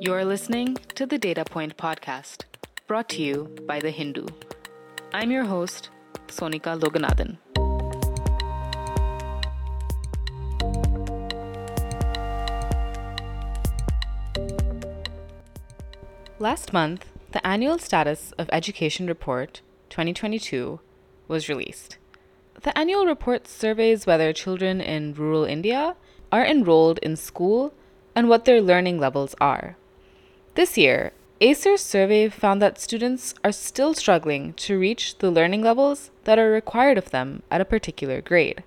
You're listening to the Data Point Podcast, brought to you by The Hindu. I'm your host, Sonika Loganathan. Last month, the annual status of education report 2022 was released. The annual report surveys whether children in rural India are enrolled in school and what their learning levels are. This year, ASER's survey found that students are still struggling to reach the learning levels that are required of them at a particular grade.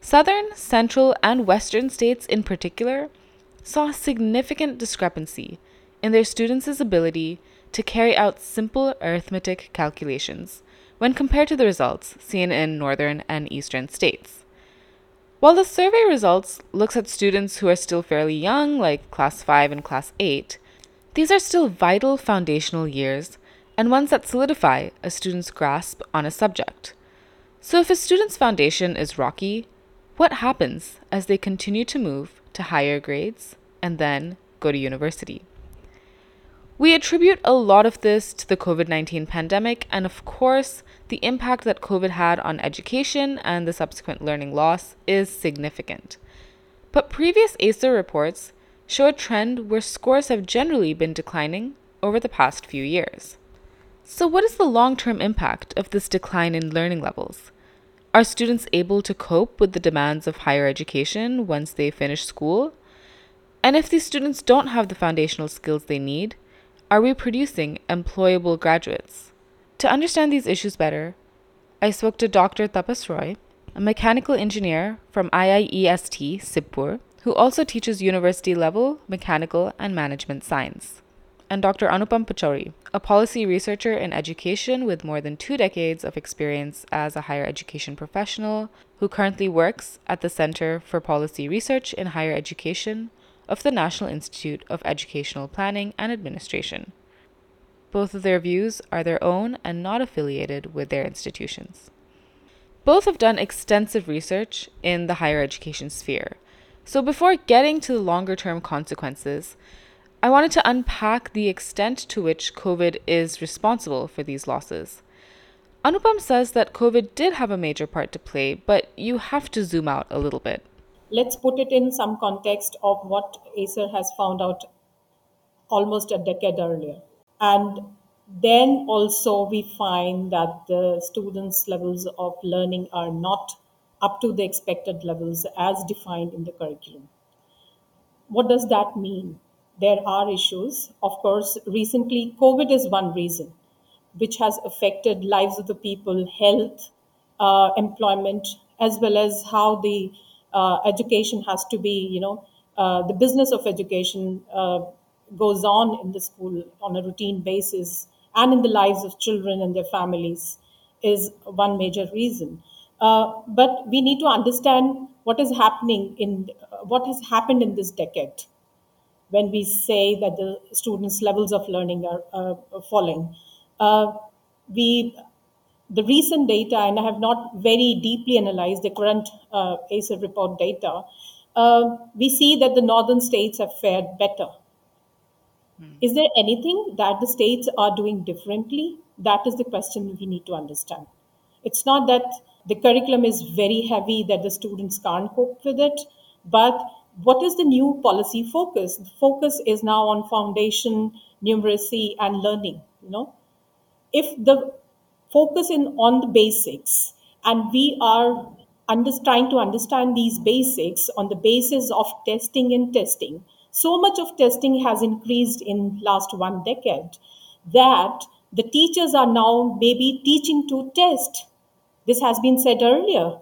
Southern, central, and western states in particular saw significant discrepancy in their students' ability to carry out simple arithmetic calculations when compared to the results seen in northern and eastern states. While the survey results looks at students who are still fairly young, like class 5 and class 8, these are still vital foundational years and ones that solidify a student's grasp on a subject. So, if a student's foundation is rocky, what happens as they continue to move to higher grades and then go to university? We attribute a lot of this to the COVID 19 pandemic and, of course, the impact that COVID had on education and the subsequent learning loss is significant. But previous ASER reports show a trend where scores have generally been declining over the past few years. So, what is the long term impact of this decline in learning levels? Are students able to cope with the demands of higher education once they finish school? And if these students don't have the foundational skills they need, are we producing employable graduates? To understand these issues better, I spoke to Dr. Tapas Roy, a mechanical engineer from IIEST Sibpur, who also teaches university level mechanical and management science, and Dr. Anupam Pachauri, a policy researcher in education with more than two decades of experience as a higher education professional, who currently works at the Center for Policy Research in Higher Education of the National Institute of Educational Planning and Administration. Both of their views are their own and not affiliated with their institutions. Both have done extensive research in the higher education sphere so, before getting to the longer term consequences, I wanted to unpack the extent to which COVID is responsible for these losses. Anupam says that COVID did have a major part to play, but you have to zoom out a little bit. Let's put it in some context of what ASER has found out almost a decade earlier. And then also, we find that the students' levels of learning are not up to the expected levels as defined in the curriculum. What does that mean? There are issues. Of course, recently, COVID is one reason which has affected lives of the people, health, uh, employment, as well as how the uh, education has to be, you know, uh, the business of education uh, goes on in the school on a routine basis and in the lives of children and their families is one major reason. Uh, but we need to understand what is happening in uh, what has happened in this decade when we say that the students' levels of learning are uh, falling. Uh, we the recent data, and I have not very deeply analyzed the current uh, ASER report data, uh, we see that the northern states have fared better. Hmm. Is there anything that the states are doing differently? That is the question we need to understand. It's not that the curriculum is very heavy that the students can't cope with it. But what is the new policy focus? The focus is now on foundation, numeracy, and learning. You know, if the focus in on the basics, and we are under, trying to understand these basics on the basis of testing and testing. So much of testing has increased in last one decade that the teachers are now maybe teaching to test this has been said earlier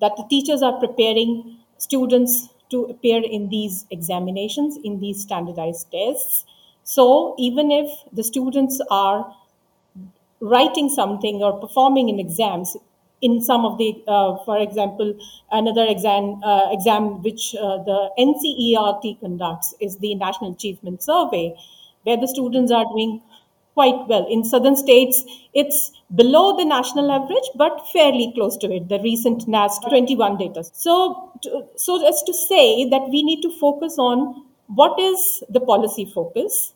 that the teachers are preparing students to appear in these examinations, in these standardized tests. So even if the students are writing something or performing in exams, in some of the, uh, for example, another exam, uh, exam which uh, the NCERT conducts is the National Achievement Survey, where the students are doing quite well. In southern states, it's below the national average, but fairly close to it. The recent NAS 21 data. So, to, so as to say that we need to focus on what is the policy focus,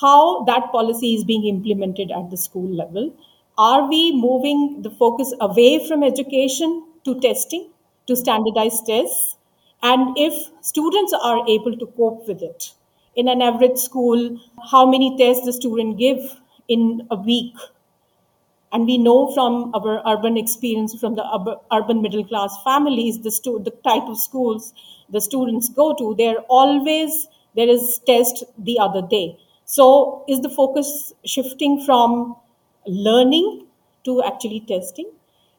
how that policy is being implemented at the school level. Are we moving the focus away from education to testing, to standardized tests? And if students are able to cope with it, in an average school, how many tests the student give in a week? And we know from our urban experience, from the urban middle class families, the, stu- the type of schools the students go to, they're always, there is test the other day. So is the focus shifting from learning to actually testing?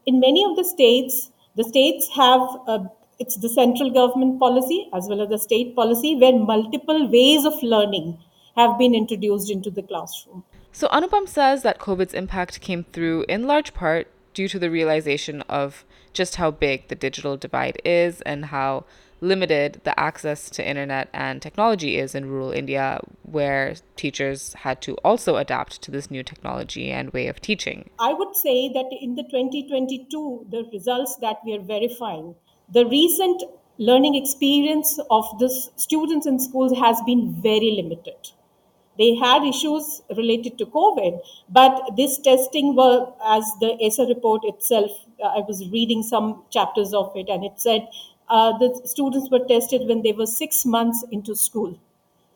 In many of the states, the states have a it's the central government policy as well as the state policy where multiple ways of learning have been introduced into the classroom. So Anupam says that COVID's impact came through in large part due to the realization of just how big the digital divide is and how limited the access to internet and technology is in rural India, where teachers had to also adapt to this new technology and way of teaching. I would say that in the 2022, the results that we are verifying the recent learning experience of the students in schools has been very limited. They had issues related to COVID, but this testing was, as the ASER report itself, uh, I was reading some chapters of it, and it said uh, the students were tested when they were six months into school, you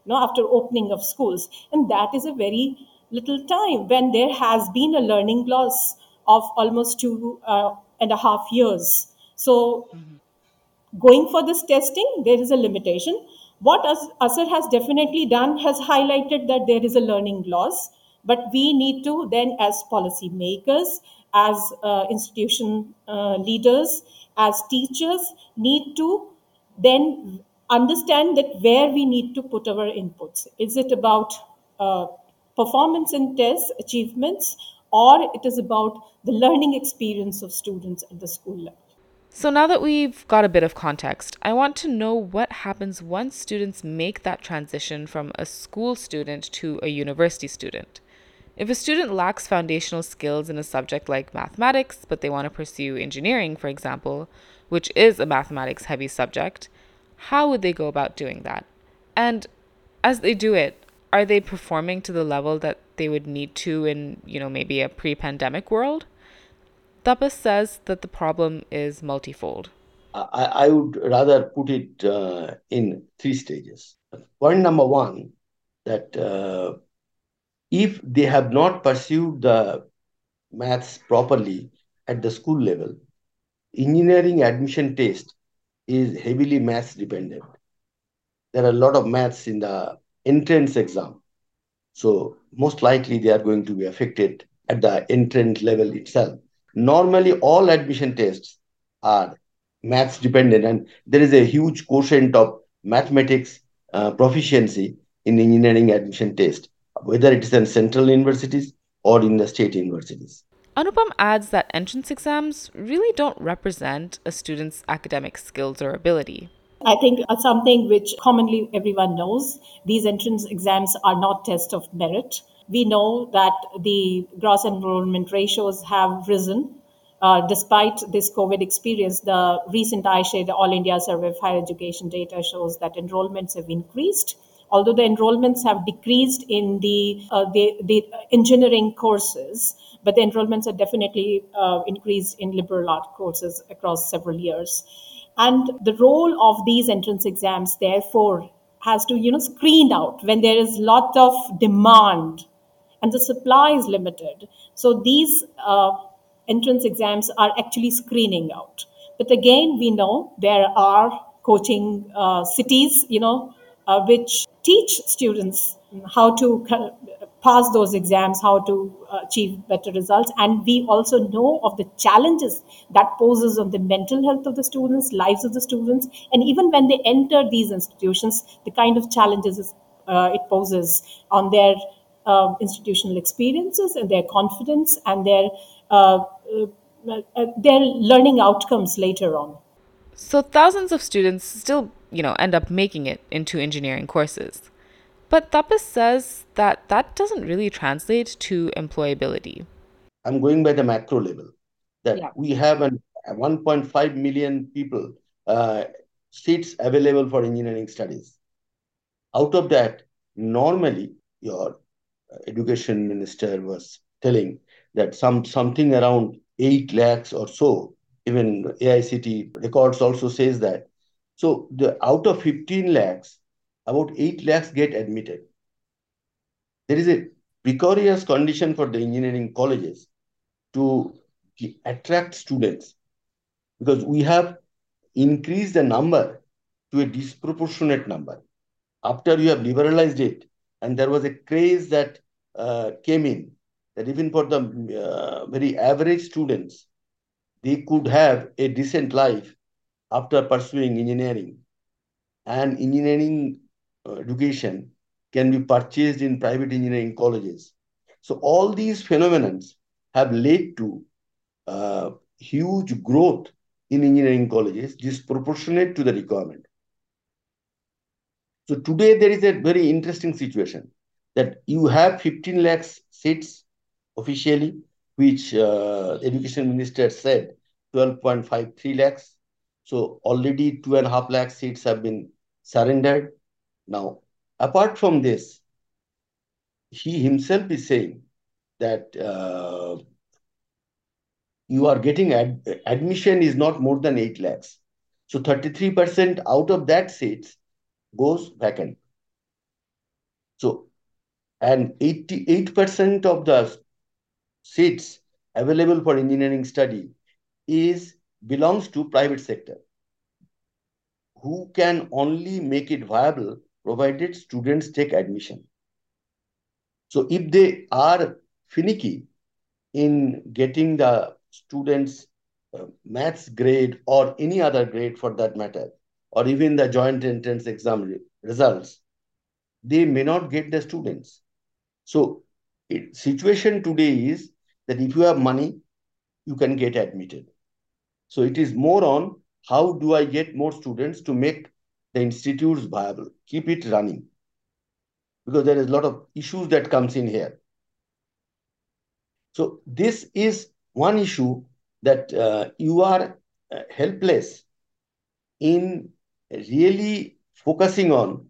know, after opening of schools. And that is a very little time when there has been a learning loss of almost two uh, and a half years. So, mm-hmm going for this testing, there is a limitation. What ASER has definitely done has highlighted that there is a learning loss, but we need to then, as policy makers, as uh, institution uh, leaders, as teachers, need to then understand that where we need to put our inputs. Is it about uh, performance in tests, achievements, or it is about the learning experience of students at the school level? So, now that we've got a bit of context, I want to know what happens once students make that transition from a school student to a university student. If a student lacks foundational skills in a subject like mathematics, but they want to pursue engineering, for example, which is a mathematics heavy subject, how would they go about doing that? And as they do it, are they performing to the level that they would need to in, you know, maybe a pre pandemic world? Tapas says that the problem is multifold. I, I would rather put it uh, in three stages. Point number one that uh, if they have not pursued the maths properly at the school level, engineering admission test is heavily maths dependent. There are a lot of maths in the entrance exam. So most likely they are going to be affected at the entrance level itself normally all admission tests are maths dependent and there is a huge quotient of mathematics uh, proficiency in engineering admission test whether it is in central universities or in the state universities Anupam adds that entrance exams really don't represent a student's academic skills or ability. I think something which commonly everyone knows these entrance exams are not tests of merit we know that the gross enrollment ratios have risen. Uh, despite this COVID experience, the recent AISHE, the All India Survey of Higher Education data shows that enrollments have increased. Although the enrollments have decreased in the, uh, the, the, engineering courses, but the enrollments have definitely uh, increased in liberal art courses across several years. And the role of these entrance exams, therefore, has to you know screen out when there is lot of demand and the supply is limited. So these uh, entrance exams are actually screening out. But again, we know there are coaching uh, cities, you know, uh, which teach students how to pass those exams, how to uh, achieve better results. And we also know of the challenges that poses on the mental health of the students, lives of the students, and even when they enter these institutions, the kind of challenges uh, it poses on their uh, institutional experiences and their confidence and their uh, uh, uh, their learning outcomes later on. So thousands of students still, you know, end up making it into engineering courses. But Tapas says that that doesn't really translate to employability. I'm going by the macro level that yeah. we have an 1.5 million people uh, seats available for engineering studies. Out of that, normally your education minister was telling that some something around 8 lakhs or so, even AICTE records also says that. So the out of 15 lakhs, about 8 lakhs get admitted. There is a precarious condition for the engineering colleges to attract students because we have increased the number to a disproportionate number. After you have liberalized it, and there was a craze that uh, came in that even for the uh, very average students, they could have a decent life after pursuing engineering. And engineering uh, education can be purchased in private engineering colleges. So all these phenomena have led to uh, huge growth in engineering colleges disproportionate to the requirement. So today there is a very interesting situation that you have 15 lakhs seats officially, which uh, education minister said 12.53 lakhs. So already two and a half lakh seats have been surrendered. Now, apart from this, he himself is saying that uh, you are getting ad admission is not more than 8 lakhs. So 33% out of that seats goes vacant. So, and 88% of the seats available for engineering study is belongs to private sector who can only make it viable provided students take admission. So if they are finicky in getting the students uh, maths grade or any other grade for that matter, or even the joint entrance exam re results, they may not get the students. So it, situation today is that if you have money, you can get admitted. So it is more on how do I get more students to make the institutes viable, keep it running. Because there is a lot of issues that comes in here. So this is one issue that uh, you are uh, helpless in really focusing on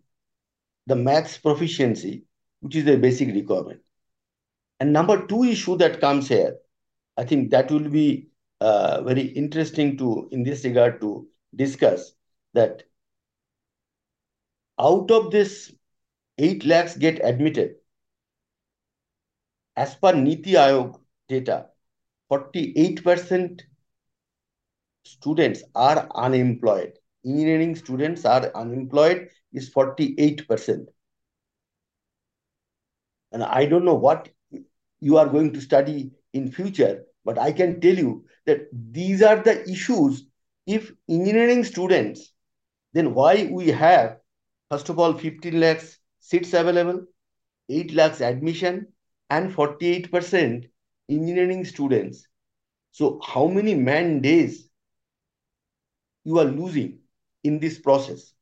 the maths proficiency, which is a basic requirement. And number two issue that comes here, I think that will be uh, very interesting to, in this regard, to discuss that out of this 8 lakhs get admitted, as per Niti Aayog data, 48% students are unemployed engineering students are unemployed is 48%. And I don't know what you are going to study in future, but I can tell you that these are the issues. If engineering students, then why we have, first of all, 15 lakhs seats available, 8 lakhs admission, and 48% engineering students. So how many man days you are losing in this process.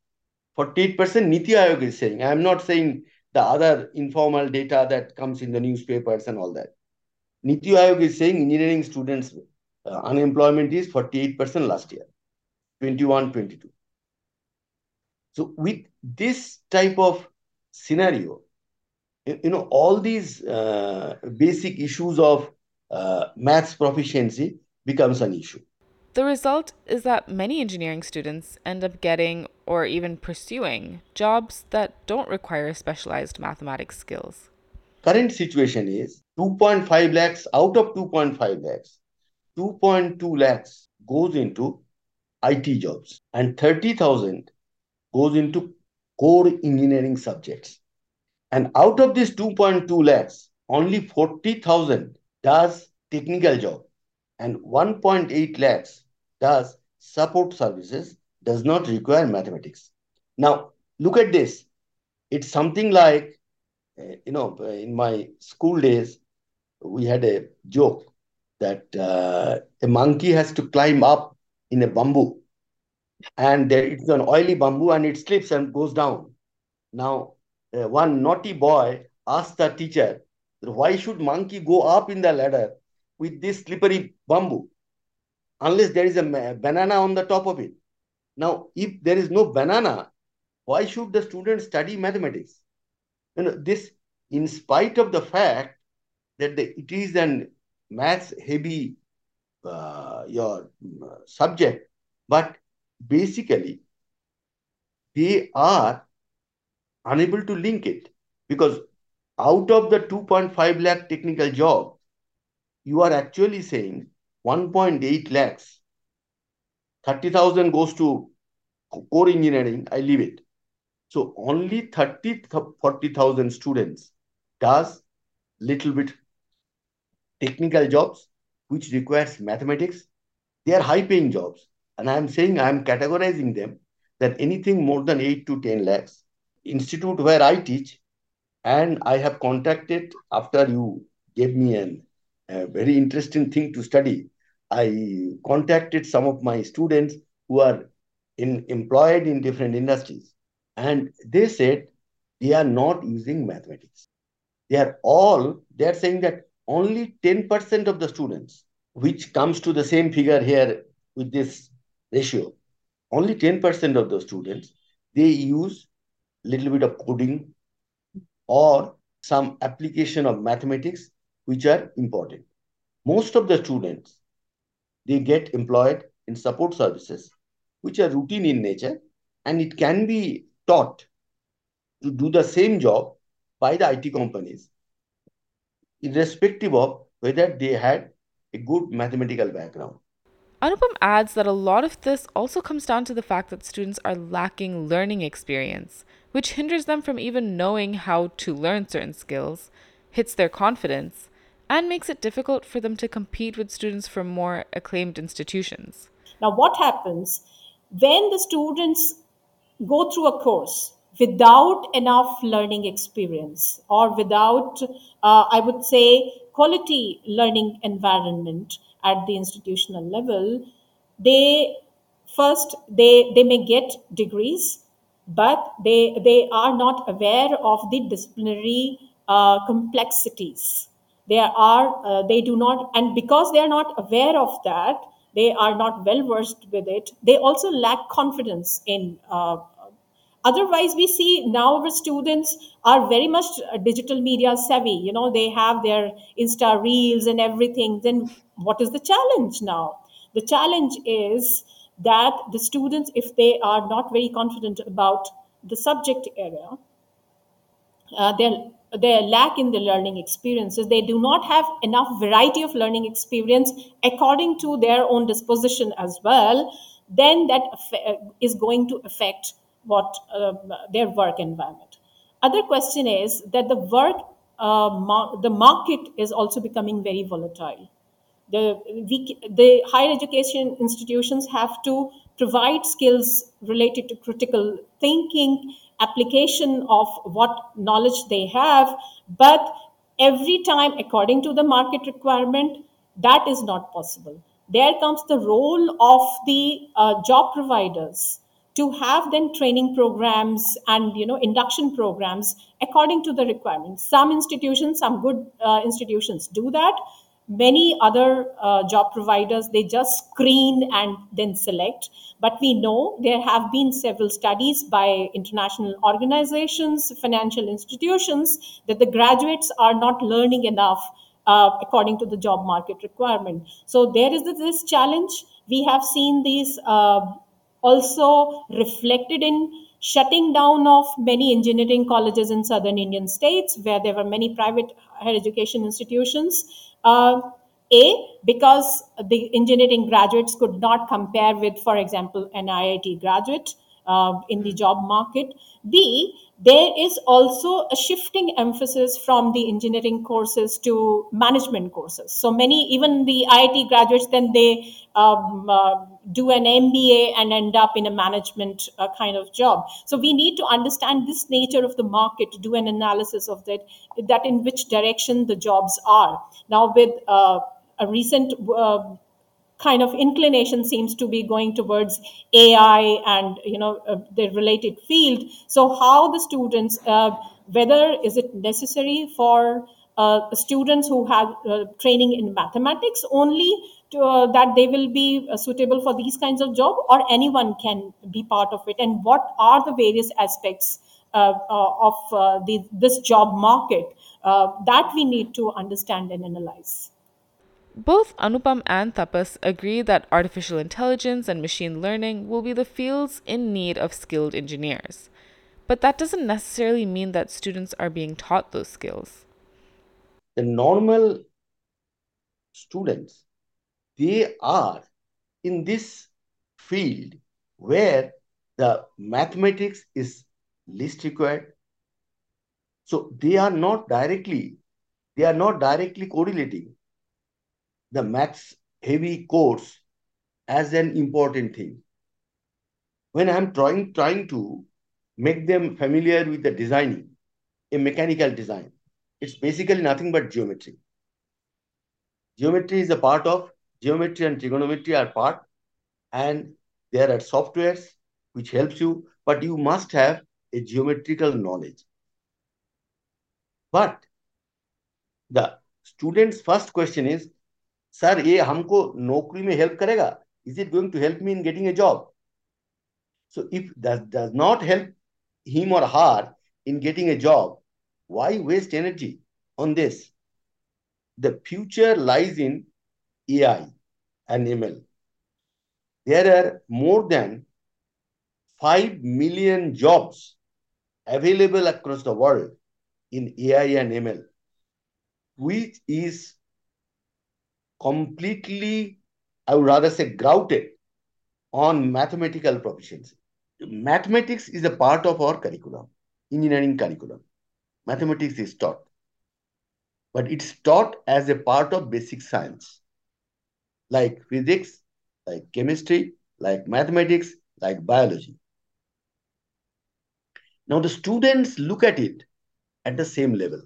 48% Niti Aayog is saying. I am not saying the other informal data that comes in the newspapers and all that. Niti Aayog is saying engineering students uh, unemployment is 48% last year, 21, 22. So with this type of scenario, you know, all these uh, basic issues of uh, maths proficiency becomes an issue. The result is that many engineering students end up getting or even pursuing jobs that don't require specialized mathematics skills. Current situation is 2.5 lakhs out of 2.5 lakhs, 2.2 lakhs goes into IT jobs and 30,000 goes into core engineering subjects. And out of this 2.2 lakhs, only 40,000 does technical job and 1.8 lakhs does support services does not require mathematics. Now, look at this. It's something like, uh, you know, in my school days, we had a joke that uh, a monkey has to climb up in a bamboo and there it's an oily bamboo and it slips and goes down. Now, uh, one naughty boy asked the teacher, why should monkey go up in the ladder with this slippery bamboo unless there is a banana on the top of it? Now, if there is no banana, why should the student study mathematics? You know, this, in spite of the fact that the, it is an maths heavy uh, your uh, subject, but basically they are unable to link it because out of the 2.5 lakh technical job, you are actually saying 1.8 lakhs, 30,000 goes to core engineering, I leave it. So only 30, 40,000 students does little bit technical jobs, which requires mathematics. They are high paying jobs. And I'm saying I'm categorizing them that anything more than 8 to 10 lakhs. Institute where I teach, and I have contacted after you gave me an, a very interesting thing to study. I contacted some of my students who are in, employed in different industries. And they said they are not using mathematics. They are all, they are saying that only 10% of the students, which comes to the same figure here with this ratio, only 10% of the students, they use little bit of coding or some application of mathematics which are important. Most of the students, they get employed in support services which are routine in nature and it can be taught to do the same job by the IT companies irrespective of whether they had a good mathematical background. Anupam adds that a lot of this also comes down to the fact that students are lacking learning experience, which hinders them from even knowing how to learn certain skills, hits their confidence, and makes it difficult for them to compete with students from more acclaimed institutions. Now, what happens when the students go through a course without enough learning experience or without, uh, I would say, quality learning environment at the institutional level, they first they they may get degrees, but they they are not aware of the disciplinary uh, complexities. They are uh, they do not, and because they are not aware of that, they are not well versed with it. They also lack confidence in uh, otherwise we see now our students are very much digital media savvy you know they have their insta reels and everything then what is the challenge now the challenge is that the students if they are not very confident about the subject area uh, they they lack in the learning experiences they do not have enough variety of learning experience according to their own disposition as well then that is going to affect what uh, their work environment. Other question is that the work, uh, the market is also becoming very volatile. The, we, the higher education institutions have to provide skills related to critical thinking, application of what knowledge they have, but every time, according to the market requirement, that is not possible. There comes the role of the uh, job providers to have then training programs and you know induction programs according to the requirements some institutions some good uh, institutions do that many other uh, job providers they just screen and then select. But we know there have been several studies by international organizations financial institutions that the graduates are not learning enough uh, according to the job market requirement. So there is this challenge. We have seen these uh, also reflected in shutting down of many engineering colleges in southern Indian states where there were many private higher education institutions. Uh, a, because the engineering graduates could not compare with, for example, an IIT graduate uh, in the job market. B, there is also a shifting emphasis from the engineering courses to management courses. So many, even the IIT graduates, then they um, uh, do an MBA and end up in a management uh, kind of job. So we need to understand this nature of the market to do an analysis of that, that in which direction the jobs are. Now, with uh, a recent uh, kind of inclination seems to be going towards AI and you know uh, the related field. So how the students uh, whether is it necessary for uh, students who have uh, training in mathematics only to, uh, that they will be uh, suitable for these kinds of job or anyone can be part of it and what are the various aspects of the, this job market that we need to understand and analyze both Anupam and Tapas agree that artificial intelligence and machine learning will be the fields in need of skilled engineers. But that doesn't necessarily mean that students are being taught those skills. The normal students, they are in this field where the mathematics is least required. So they are not directly, they are not directly correlating the maths heavy course as an important thing. When I'm trying, trying to make them familiar with the designing, a mechanical design, it's basically nothing but geometry. Geometry is a part of, geometry and trigonometry are part, and there are softwares which helps you, but you must have a geometrical knowledge. But the student's first question is, sir, ये हमको नौकरी में help करेगा? Is it going to help me in getting a job so if this not help him or her in getting a job why waste energy on this the future lies in A I and M L there are more than five million jobs available across the world in A I and M L which is completely, I would rather say, grouted on mathematical proficiency. Mathematics is a part of our curriculum, engineering curriculum. Mathematics is taught, but it's taught as a part of basic science, like physics, like chemistry, like mathematics, like biology. Now the students look at it at the same level.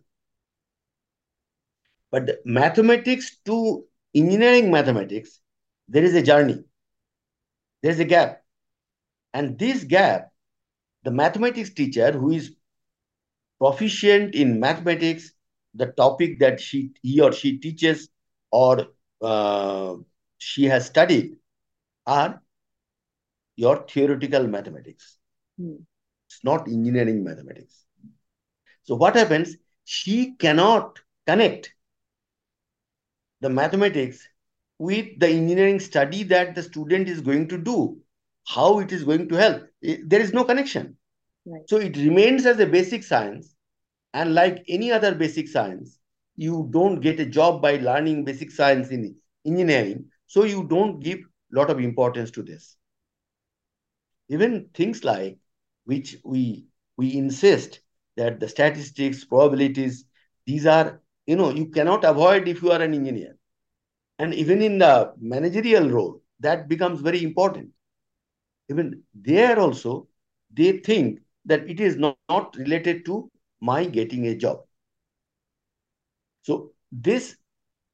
But mathematics to engineering mathematics, there is a journey. There is a gap. And this gap, the mathematics teacher who is proficient in mathematics, the topic that she he or she teaches or uh, she has studied are your theoretical mathematics. Hmm. It's not engineering mathematics. So what happens? She cannot connect the mathematics with the engineering study that the student is going to do, how it is going to help. There is no connection. Right. So it remains as a basic science. And like any other basic science, you don't get a job by learning basic science in engineering. So you don't give a lot of importance to this. Even things like which we we insist that the statistics, probabilities, these are you know, you cannot avoid if you are an engineer. And even in the managerial role, that becomes very important. Even there also, they think that it is not, not related to my getting a job. So this,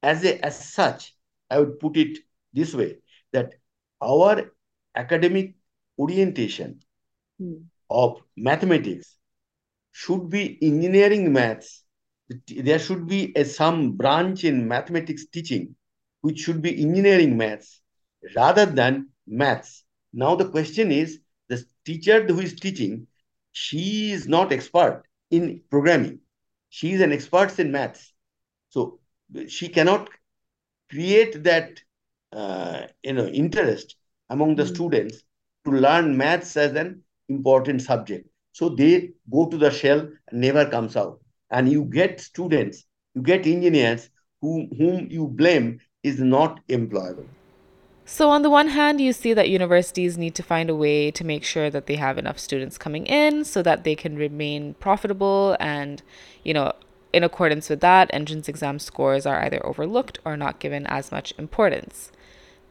as a as such, I would put it this way that our academic orientation hmm. of mathematics should be engineering maths there should be a, some branch in mathematics teaching which should be engineering maths rather than maths. Now the question is, the teacher who is teaching, she is not expert in programming. She is an expert in maths. So she cannot create that uh, you know interest among the mm. students to learn maths as an important subject. So they go to the shell and never comes out and you get students, you get engineers who, whom you blame is not employable. So, on the one hand, you see that universities need to find a way to make sure that they have enough students coming in so that they can remain profitable and, you know, in accordance with that, entrance exam scores are either overlooked or not given as much importance.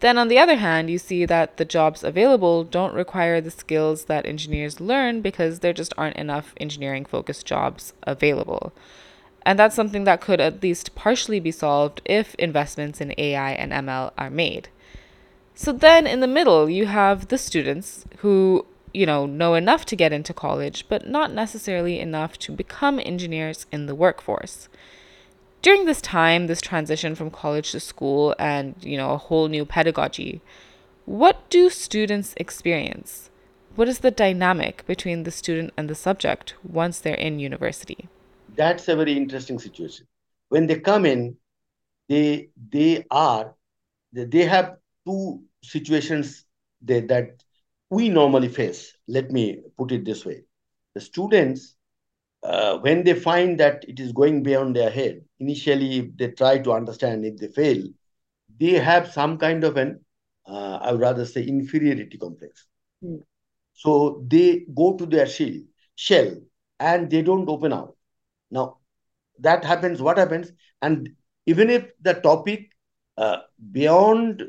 Then, on the other hand, you see that the jobs available don't require the skills that engineers learn because there just aren't enough engineering focused jobs available. And that's something that could at least partially be solved if investments in AI and ML are made. So then in the middle, you have the students who you know, know enough to get into college, but not necessarily enough to become engineers in the workforce. During this time, this transition from college to school and, you know, a whole new pedagogy, what do students experience? What is the dynamic between the student and the subject once they're in university? That's a very interesting situation. When they come in, they they are they have two situations that, that we normally face. Let me put it this way. The students, uh, when they find that it is going beyond their head, initially they try to understand if they fail, they have some kind of an, uh, I would rather say, inferiority complex. Mm. So they go to their shell, shell and they don't open out. Now, that happens, what happens? And even if the topic uh, beyond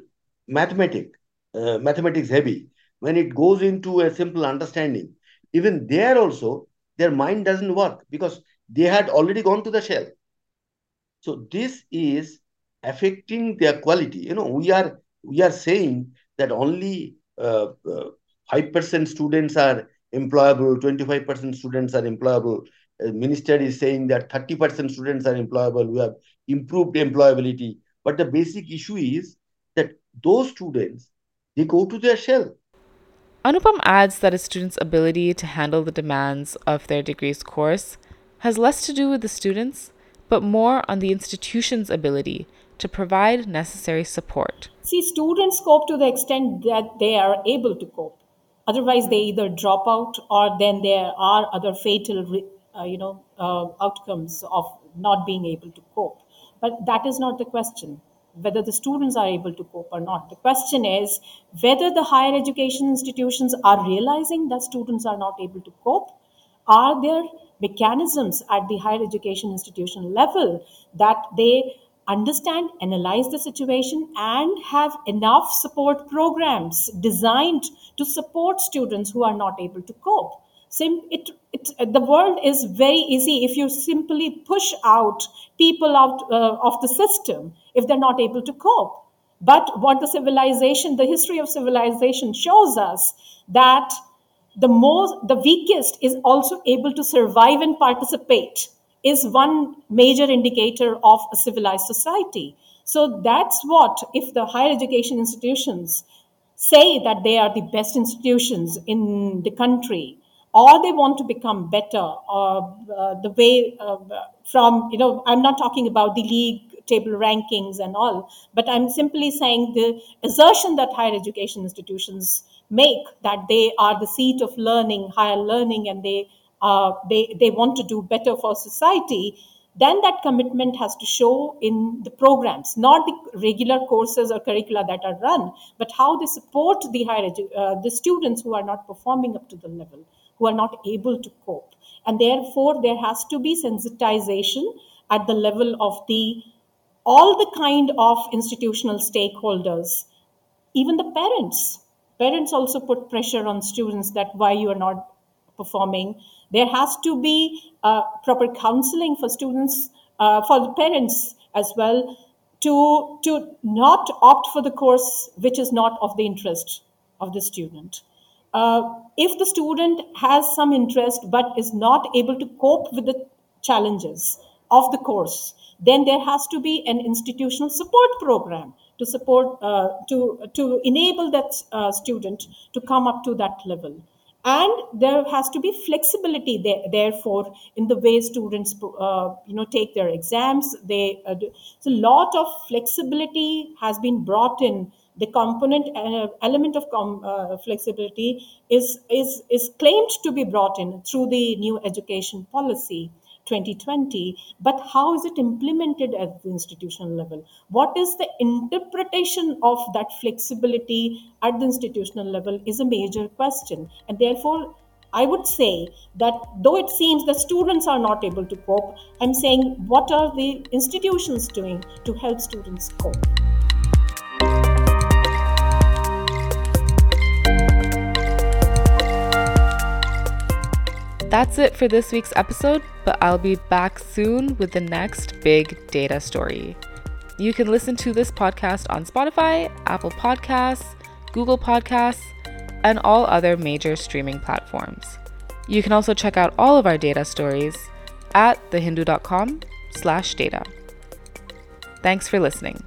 mathematics, uh, mathematics heavy, when it goes into a simple understanding, even there also, their mind doesn't work because they had already gone to the shell. So this is affecting their quality. You know, we are we are saying that only uh, uh, 5% students are employable, 25% students are employable. Minister is saying that 30% students are employable. We have improved employability. But the basic issue is that those students, they go to their shell. Anupam adds that a student's ability to handle the demands of their degree's course has less to do with the students, but more on the institution's ability to provide necessary support. See, students cope to the extent that they are able to cope. Otherwise, they either drop out or then there are other fatal, uh, you know, uh, outcomes of not being able to cope. But that is not the question, whether the students are able to cope or not. The question is whether the higher education institutions are realizing that students are not able to cope. Are there mechanisms at the higher education institution level that they understand, analyze the situation, and have enough support programs designed to support students who are not able to cope. Sim- it, it, the world is very easy if you simply push out people out uh, of the system if they're not able to cope. But what the civilization, the history of civilization shows us that the most, the weakest is also able to survive and participate is one major indicator of a civilized society. So that's what, if the higher education institutions say that they are the best institutions in the country, or they want to become better, uh, uh, the way uh, from, you know, I'm not talking about the league table rankings and all, but I'm simply saying the assertion that higher education institutions make that they are the seat of learning, higher learning, and they uh, they, they want to do better for society, then that commitment has to show in the programs, not the regular courses or curricula that are run, but how they support the higher edu- uh, the students who are not performing up to the level, who are not able to cope. And therefore, there has to be sensitization at the level of the all the kind of institutional stakeholders, even the parents. Parents also put pressure on students that why you are not performing. There has to be uh, proper counseling for students, uh, for the parents as well, to, to not opt for the course which is not of the interest of the student. Uh, if the student has some interest but is not able to cope with the challenges of the course, then there has to be an institutional support program to support uh, to to enable that uh, student to come up to that level and there has to be flexibility there, therefore in the way students uh, you know take their exams they uh, do. so a lot of flexibility has been brought in the component uh, element of com- uh, flexibility is is is claimed to be brought in through the new education policy 2020 but how is it implemented at the institutional level? What is the interpretation of that flexibility at the institutional level is a major question. And therefore I would say that though it seems that students are not able to cope, I'm saying what are the institutions doing to help students cope? That's it for this week's episode, but I'll be back soon with the next big data story. You can listen to this podcast on Spotify, Apple Podcasts, Google Podcasts, and all other major streaming platforms. You can also check out all of our data stories at thehindu.com slash data. Thanks for listening.